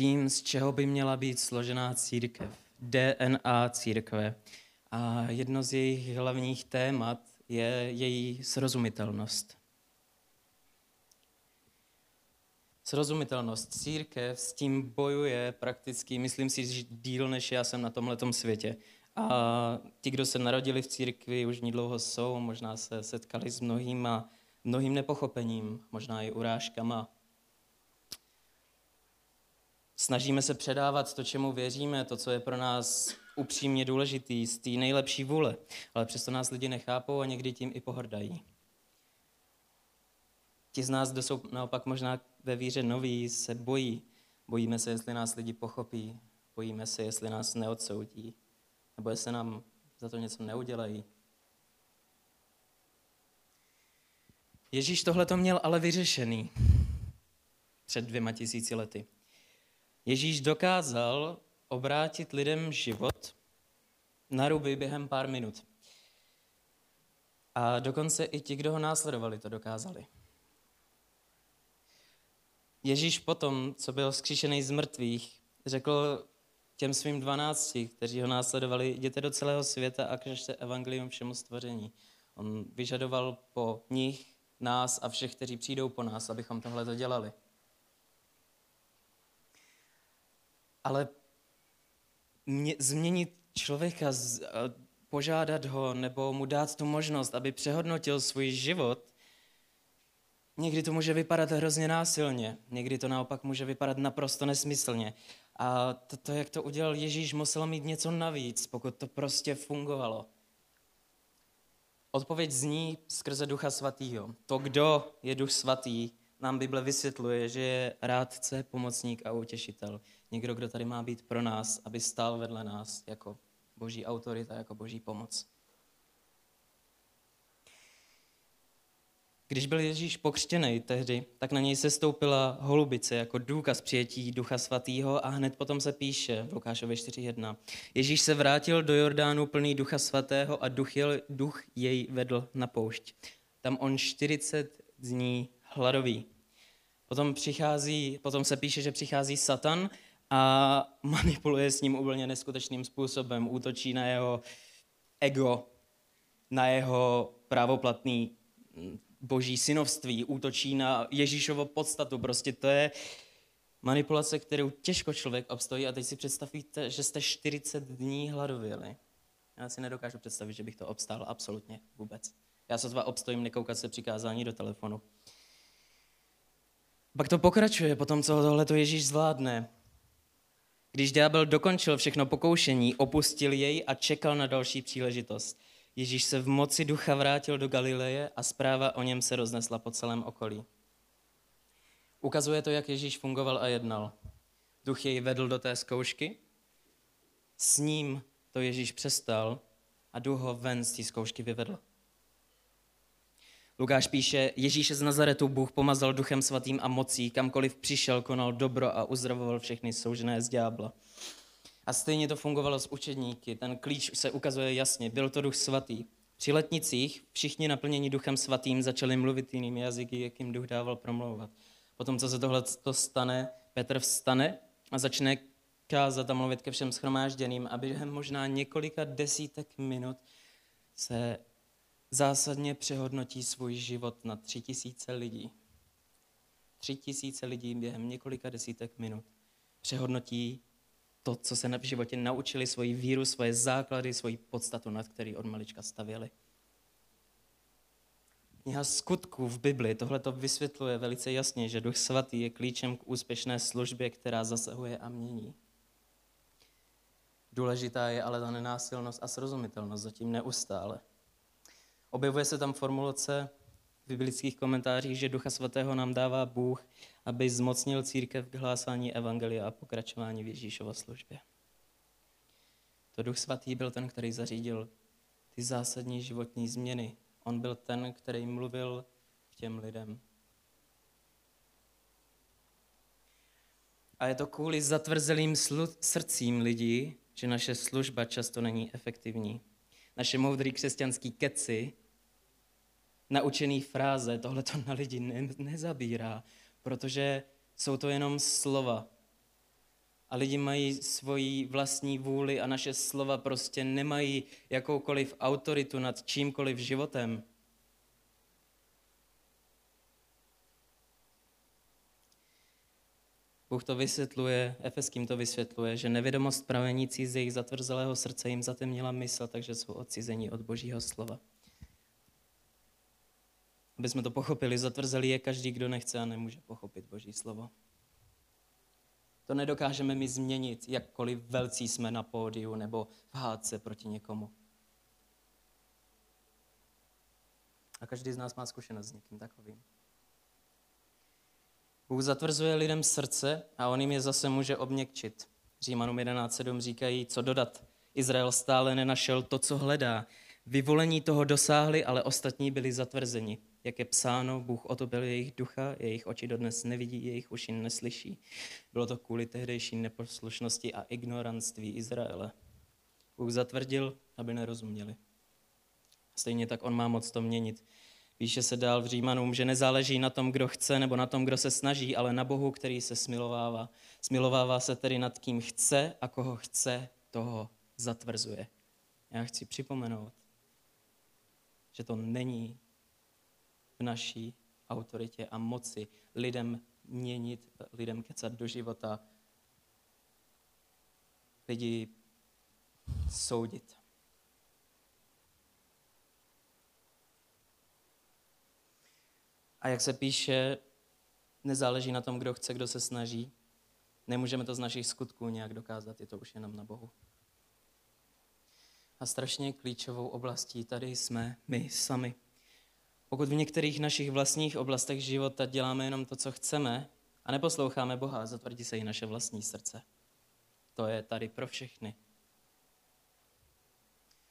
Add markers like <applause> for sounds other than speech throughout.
tím, z čeho by měla být složená církev. DNA církve. A jedno z jejich hlavních témat je její srozumitelnost. Srozumitelnost. Církev s tím bojuje prakticky, myslím si, že díl než já jsem na tomhle světě. A ti, kdo se narodili v církvi, už dlouho jsou, možná se setkali s mnohýma, mnohým nepochopením, možná i urážkama. Snažíme se předávat to, čemu věříme, to, co je pro nás upřímně důležitý, z té nejlepší vůle, ale přesto nás lidi nechápou a někdy tím i pohrdají. Ti z nás, kdo jsou naopak možná ve víře noví, se bojí. Bojíme se, jestli nás lidi pochopí, bojíme se, jestli nás neodsoudí, nebo jestli nám za to něco neudělají. Ježíš tohle to měl ale vyřešený před dvěma tisíci lety. Ježíš dokázal obrátit lidem život na ruby během pár minut. A dokonce i ti, kdo ho následovali, to dokázali. Ježíš potom, co byl zkříšený z mrtvých, řekl těm svým dvanácti, kteří ho následovali, jděte do celého světa a kažte evangelium všemu stvoření. On vyžadoval po nich, nás a všech, kteří přijdou po nás, abychom tohle to dělali. Ale mě, změnit člověka, z, požádat ho nebo mu dát tu možnost, aby přehodnotil svůj život, někdy to může vypadat hrozně násilně, někdy to naopak může vypadat naprosto nesmyslně. A to, to, jak to udělal Ježíš, muselo mít něco navíc, pokud to prostě fungovalo. Odpověď zní skrze Ducha Svatého. To, kdo je Duch Svatý, nám Bible vysvětluje, že je rádce, pomocník a utěšitel. Někdo, kdo tady má být pro nás, aby stál vedle nás jako boží autorita, jako boží pomoc. Když byl Ježíš pokřtěný tehdy, tak na něj se stoupila holubice jako důkaz přijetí Ducha Svatého a hned potom se píše v Lukášově 4.1. Ježíš se vrátil do Jordánu plný Ducha Svatého a duch, jel, duch jej vedl na poušť. Tam on 40 dní hladový. Potom, přichází, potom se píše, že přichází Satan a manipuluje s ním úplně neskutečným způsobem. Útočí na jeho ego, na jeho právoplatný boží synovství, útočí na Ježíšovo podstatu. Prostě to je manipulace, kterou těžko člověk obstojí. A teď si představíte, že jste 40 dní hladověli. Já si nedokážu představit, že bych to obstál absolutně vůbec. Já se dva obstojím nekoukat se přikázání do telefonu. Pak to pokračuje, potom co tohle to Ježíš zvládne. Když ďábel dokončil všechno pokoušení, opustil jej a čekal na další příležitost. Ježíš se v moci ducha vrátil do Galileje a zpráva o něm se roznesla po celém okolí. Ukazuje to, jak Ježíš fungoval a jednal. Duch jej vedl do té zkoušky, s ním to Ježíš přestal a duch ho ven z té zkoušky vyvedl. Lukáš píše, Ježíše z Nazaretu Bůh pomazal duchem svatým a mocí, kamkoliv přišel, konal dobro a uzdravoval všechny soužené z ďábla. A stejně to fungovalo s učedníky. Ten klíč se ukazuje jasně. Byl to duch svatý. Při letnicích všichni naplnění duchem svatým začali mluvit jinými jazyky, jak jim duch dával promlouvat. Potom, co se tohle to stane, Petr vstane a začne kázat a mluvit ke všem schromážděným a během možná několika desítek minut se zásadně přehodnotí svůj život na tři tisíce lidí. Tři tisíce lidí během několika desítek minut přehodnotí to, co se v životě naučili, svoji víru, svoje základy, svoji podstatu, nad který od malička stavěli. Kniha skutků v Bibli tohle to vysvětluje velice jasně, že Duch Svatý je klíčem k úspěšné službě, která zasahuje a mění. Důležitá je ale ta nenásilnost a srozumitelnost zatím neustále. Objevuje se tam formulace v biblických komentářích, že Ducha Svatého nám dává Bůh, aby zmocnil církev k hlásání Evangelia a pokračování v Ježíšova službě. To Duch Svatý byl ten, který zařídil ty zásadní životní změny. On byl ten, který mluvil k těm lidem. A je to kvůli zatvrzelým srdcím lidí, že naše služba často není efektivní. Naše moudrý křesťanský keci naučený fráze, tohle to na lidi ne, nezabírá, protože jsou to jenom slova. a lidi mají svoji vlastní vůli a naše slova prostě nemají jakoukoliv autoritu nad čímkoliv životem. Bůh to vysvětluje, Efeským to vysvětluje, že nevědomost pravenící z jejich zatvrzelého srdce jim zatemnila mysl, takže jsou odcizení od božího slova. Aby jsme to pochopili, zatvrzelý je každý, kdo nechce a nemůže pochopit boží slovo. To nedokážeme my změnit, jakkoliv velcí jsme na pódiu nebo v hádce proti někomu. A každý z nás má zkušenost s někým takovým. Bůh zatvrzuje lidem srdce a on jim je zase může obměkčit. Římanům 11.7 říkají, co dodat. Izrael stále nenašel to, co hledá. Vyvolení toho dosáhli, ale ostatní byli zatvrzeni. Jak je psáno, Bůh otopil jejich ducha, jejich oči dodnes nevidí, jejich uši neslyší. Bylo to kvůli tehdejší neposlušnosti a ignoranství Izraele. Bůh zatvrdil, aby nerozuměli. Stejně tak on má moc to měnit. Píše se dál v Římanům, že nezáleží na tom, kdo chce nebo na tom, kdo se snaží, ale na Bohu, který se smilovává. Smilovává se tedy nad kým chce a koho chce, toho zatvrzuje. Já chci připomenout, že to není v naší autoritě a moci lidem měnit, lidem kecat do života, lidi soudit. A jak se píše, nezáleží na tom, kdo chce, kdo se snaží. Nemůžeme to z našich skutků nějak dokázat, je to už jenom na Bohu. A strašně klíčovou oblastí tady jsme my sami. Pokud v některých našich vlastních oblastech života děláme jenom to, co chceme a neposloucháme Boha, zatvrdí se i naše vlastní srdce. To je tady pro všechny.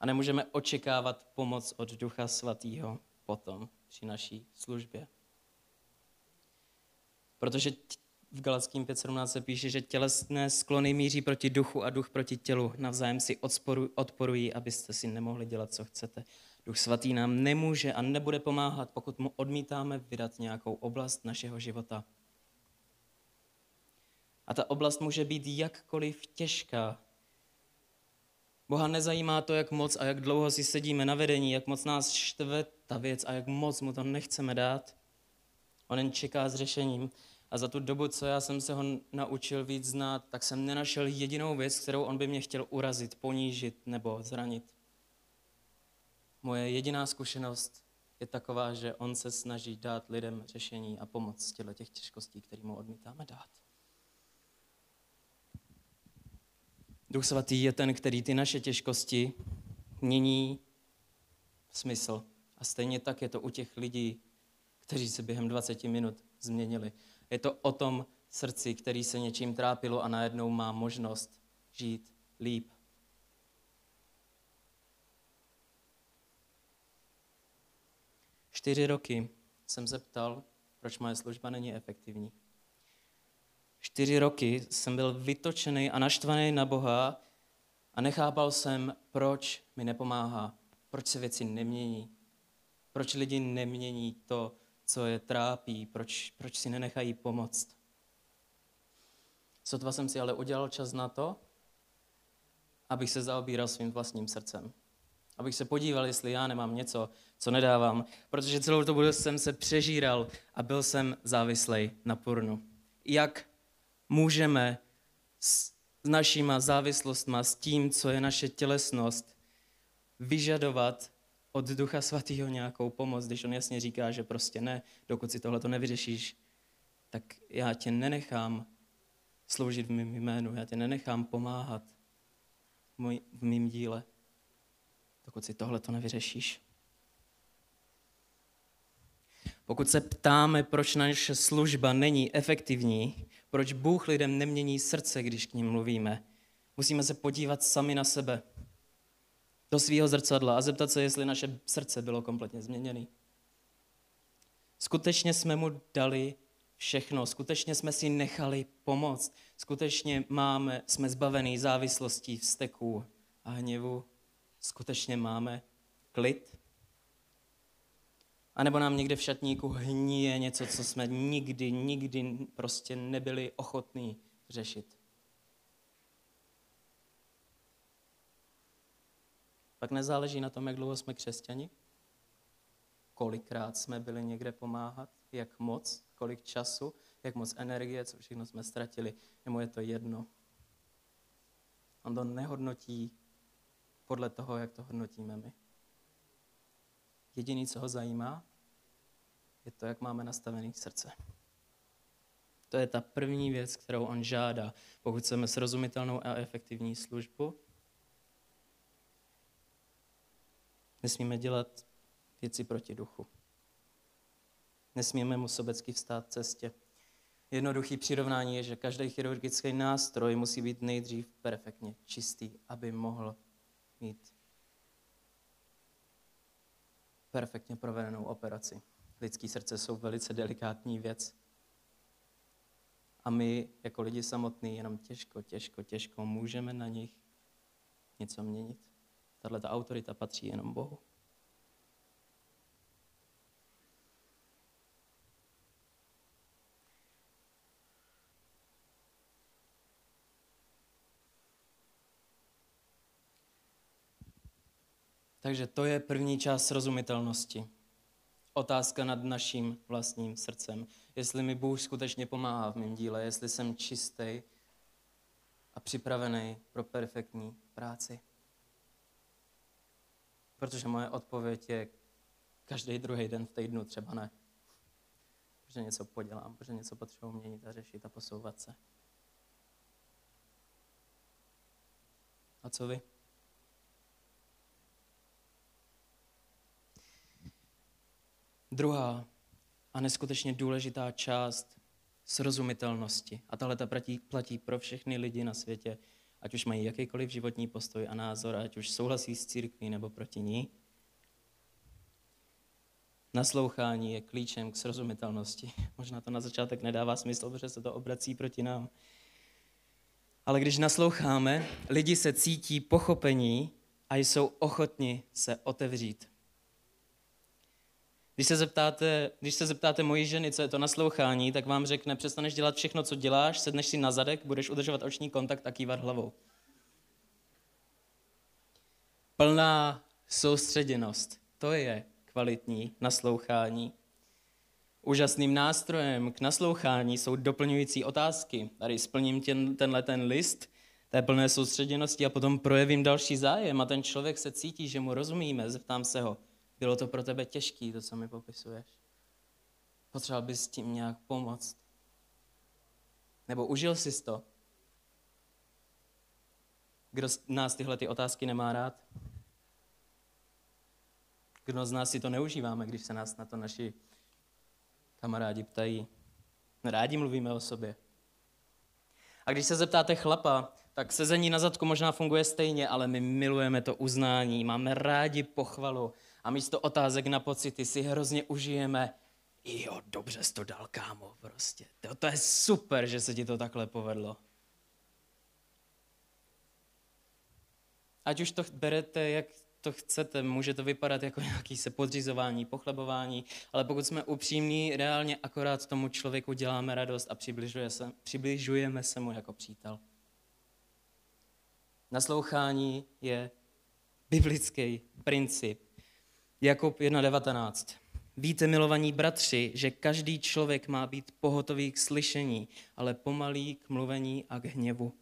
A nemůžeme očekávat pomoc od Ducha Svatého potom při naší službě. Protože v Galackým 5.17 se píše, že tělesné sklony míří proti duchu a duch proti tělu. Navzájem si odporují, abyste si nemohli dělat, co chcete. Duch svatý nám nemůže a nebude pomáhat, pokud mu odmítáme vydat nějakou oblast našeho života. A ta oblast může být jakkoliv těžká. Boha nezajímá to, jak moc a jak dlouho si sedíme na vedení, jak moc nás štve ta věc a jak moc mu to nechceme dát. On jen čeká s řešením. A za tu dobu, co já jsem se ho naučil víc znát, tak jsem nenašel jedinou věc, kterou on by mě chtěl urazit, ponížit nebo zranit. Moje jediná zkušenost je taková, že on se snaží dát lidem řešení a pomoc z těch těžkostí, které mu odmítáme dát. Duch svatý je ten, který ty naše těžkosti mění smysl. A stejně tak je to u těch lidí, kteří se během 20 minut změnili. Je to o tom srdci, který se něčím trápilo a najednou má možnost žít líp. Čtyři roky jsem se ptal, proč moje služba není efektivní. Čtyři roky jsem byl vytočený a naštvaný na Boha a nechápal jsem, proč mi nepomáhá, proč se věci nemění, proč lidi nemění to, co je trápí, proč, proč si nenechají pomoct. Sotva jsem si ale udělal čas na to, abych se zaobíral svým vlastním srdcem. Abych se podíval, jestli já nemám něco, co nedávám. Protože celou dobu jsem se přežíral a byl jsem závislý na pornu. Jak můžeme s našima závislostma, s tím, co je naše tělesnost, vyžadovat od Ducha Svatého nějakou pomoc, když on jasně říká, že prostě ne, dokud si tohle to nevyřešíš, tak já tě nenechám sloužit v mém jménu, já tě nenechám pomáhat v mém díle, dokud si tohle to nevyřešíš. Pokud se ptáme, proč naše služba není efektivní, proč Bůh lidem nemění srdce, když k ním mluvíme, musíme se podívat sami na sebe do svého zrcadla a zeptat se, jestli naše srdce bylo kompletně změněné. Skutečně jsme mu dali všechno, skutečně jsme si nechali pomoct, skutečně máme, jsme zbavený závislostí, vzteků a hněvu, skutečně máme klid? A nebo nám někde v šatníku hníje něco, co jsme nikdy, nikdy prostě nebyli ochotní řešit. Pak nezáleží na tom, jak dlouho jsme křesťani, kolikrát jsme byli někde pomáhat, jak moc, kolik času, jak moc energie, co všechno jsme ztratili. Jemu je to jedno. On to nehodnotí podle toho, jak to hodnotíme my. Jediný, co ho zajímá, je to, jak máme nastavený srdce. To je ta první věc, kterou on žádá, pokud chceme srozumitelnou a efektivní službu. Nesmíme dělat věci proti duchu. Nesmíme mu sobecky vstát cestě. Jednoduchý přirovnání je, že každý chirurgický nástroj musí být nejdřív perfektně čistý, aby mohl mít perfektně provedenou operaci. Lidský srdce jsou velice delikátní věc. A my, jako lidi samotní, jenom těžko, těžko, těžko můžeme na nich něco měnit. Tahle ta autorita patří jenom Bohu. Takže to je první část srozumitelnosti. Otázka nad naším vlastním srdcem. Jestli mi Bůh skutečně pomáhá v mém díle, jestli jsem čistý a připravený pro perfektní práci. Protože moje odpověď je každý druhý den v týdnu třeba ne. Protože něco podělám, protože něco potřebuji měnit a řešit a posouvat se. A co vy? Druhá a neskutečně důležitá část srozumitelnosti. A tahle ta platí, platí pro všechny lidi na světě, ať už mají jakýkoliv životní postoj a názor, ať už souhlasí s církví nebo proti ní. Naslouchání je klíčem k srozumitelnosti. <laughs> Možná to na začátek nedává smysl, protože se to obrací proti nám. Ale když nasloucháme, lidi se cítí pochopení a jsou ochotni se otevřít. Když se, zeptáte, když se zeptáte mojí ženy, co je to naslouchání, tak vám řekne, přestaneš dělat všechno, co děláš, sedneš si na zadek, budeš udržovat oční kontakt a kývat hlavou. Plná soustředěnost. To je kvalitní naslouchání. Úžasným nástrojem k naslouchání jsou doplňující otázky. Tady splním ten, tenhle ten list té plné soustředěnosti a potom projevím další zájem a ten člověk se cítí, že mu rozumíme, zeptám se ho, bylo to pro tebe těžké, to, co mi popisuješ? Potřeboval bys tím nějak pomoct? Nebo užil jsi to? Kdo z nás tyhle ty otázky nemá rád? Kdo z nás si to neužíváme, když se nás na to naši kamarádi ptají? Rádi mluvíme o sobě. A když se zeptáte chlapa, tak sezení na zadku možná funguje stejně, ale my milujeme to uznání, máme rádi pochvalu, a místo otázek na pocity si hrozně užijeme. Jo, dobře jsi to dal, kámo, prostě. To, to je super, že se ti to takhle povedlo. Ať už to berete, jak to chcete, může to vypadat jako nějaký se podřizování, pochlebování, ale pokud jsme upřímní, reálně akorát tomu člověku děláme radost a přibližuje se, přibližujeme se mu jako přítel. Naslouchání je biblický princip, Jakub 1.19. Víte, milovaní bratři, že každý člověk má být pohotový k slyšení, ale pomalý k mluvení a k hněvu.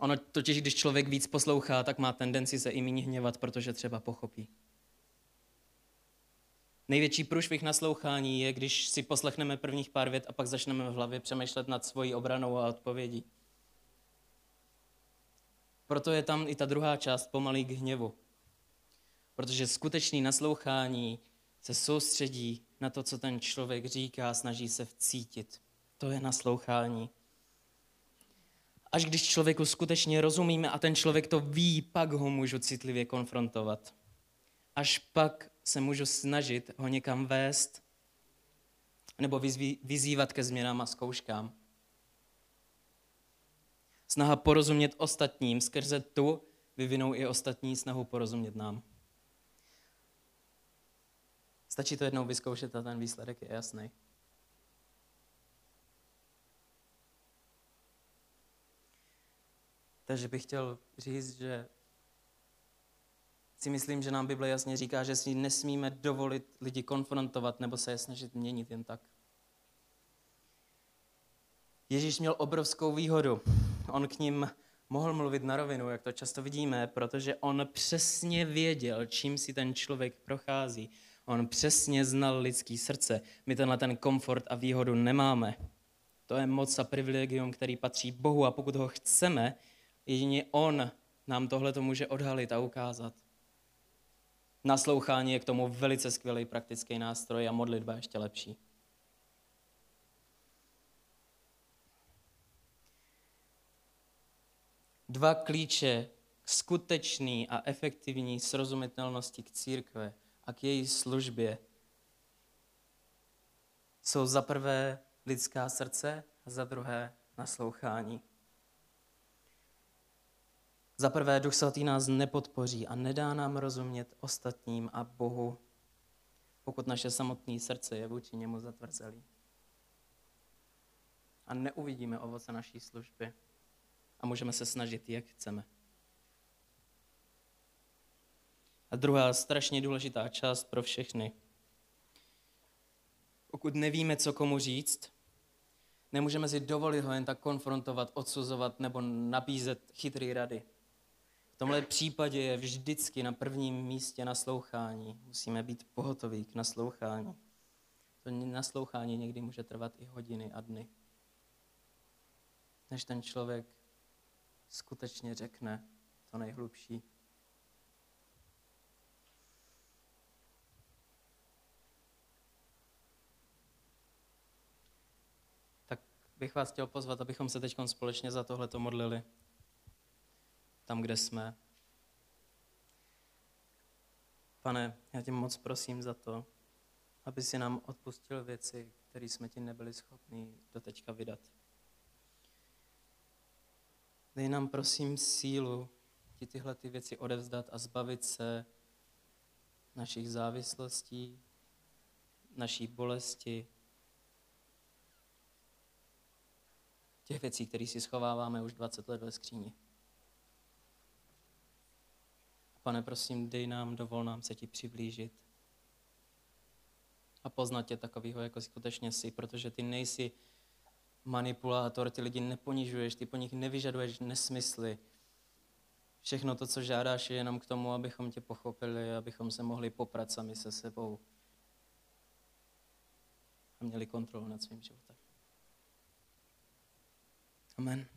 Ono totiž, když člověk víc poslouchá, tak má tendenci se i méně hněvat, protože třeba pochopí. Největší průšvih naslouchání je, když si poslechneme prvních pár vět a pak začneme v hlavě přemýšlet nad svojí obranou a odpovědí. Proto je tam i ta druhá část pomalý k hněvu. Protože skutečný naslouchání se soustředí na to, co ten člověk říká, snaží se vcítit. To je naslouchání. Až když člověku skutečně rozumíme a ten člověk to ví, pak ho můžu citlivě konfrontovat. Až pak se můžu snažit ho někam vést nebo vyzývat ke změnám a zkouškám. Snaha porozumět ostatním skrze tu vyvinou i ostatní snahu porozumět nám. Stačí to jednou vyzkoušet a ten výsledek je jasný. Takže bych chtěl říct, že si myslím, že nám Bible jasně říká, že si nesmíme dovolit lidi konfrontovat nebo se je snažit měnit jen tak. Ježíš měl obrovskou výhodu. On k ním mohl mluvit na rovinu, jak to často vidíme, protože on přesně věděl, čím si ten člověk prochází. On přesně znal lidský srdce. My tenhle ten komfort a výhodu nemáme. To je moc a privilegium, který patří Bohu a pokud ho chceme, jedině On nám tohle to může odhalit a ukázat. Naslouchání je k tomu velice skvělý praktický nástroj a modlitba ještě lepší. Dva klíče k skutečný a efektivní srozumitelnosti k církve a k její službě jsou za prvé lidská srdce a za druhé naslouchání. Za prvé, Duch Svatý nás nepodpoří a nedá nám rozumět ostatním a Bohu, pokud naše samotné srdce je vůči němu zatvrzelý. A neuvidíme ovoce naší služby a můžeme se snažit, jak chceme. A druhá strašně důležitá část pro všechny. Pokud nevíme, co komu říct, nemůžeme si dovolit ho jen tak konfrontovat, odsuzovat nebo nabízet chytrý rady. V tomhle případě je vždycky na prvním místě naslouchání. Musíme být pohotoví k naslouchání. To naslouchání někdy může trvat i hodiny a dny. Než ten člověk skutečně řekne to nejhlubší. Tak bych vás chtěl pozvat, abychom se teď společně za tohleto modlili. Tam, kde jsme. Pane, já tě moc prosím za to, aby si nám odpustil věci, které jsme ti nebyli schopni do teďka vydat. Dej nám prosím sílu ti tyhle ty věci odevzdat a zbavit se našich závislostí, naší bolesti, těch věcí, které si schováváme už 20 let ve skříni. Pane, prosím, dej nám, dovol nám se ti přiblížit a poznat tě takového, jako skutečně jsi, protože ty nejsi manipulátor, ty lidi neponižuješ, ty po nich nevyžaduješ nesmysly. Všechno to, co žádáš, je jenom k tomu, abychom tě pochopili, abychom se mohli poprat sami se sebou a měli kontrolu nad svým životem. Amen.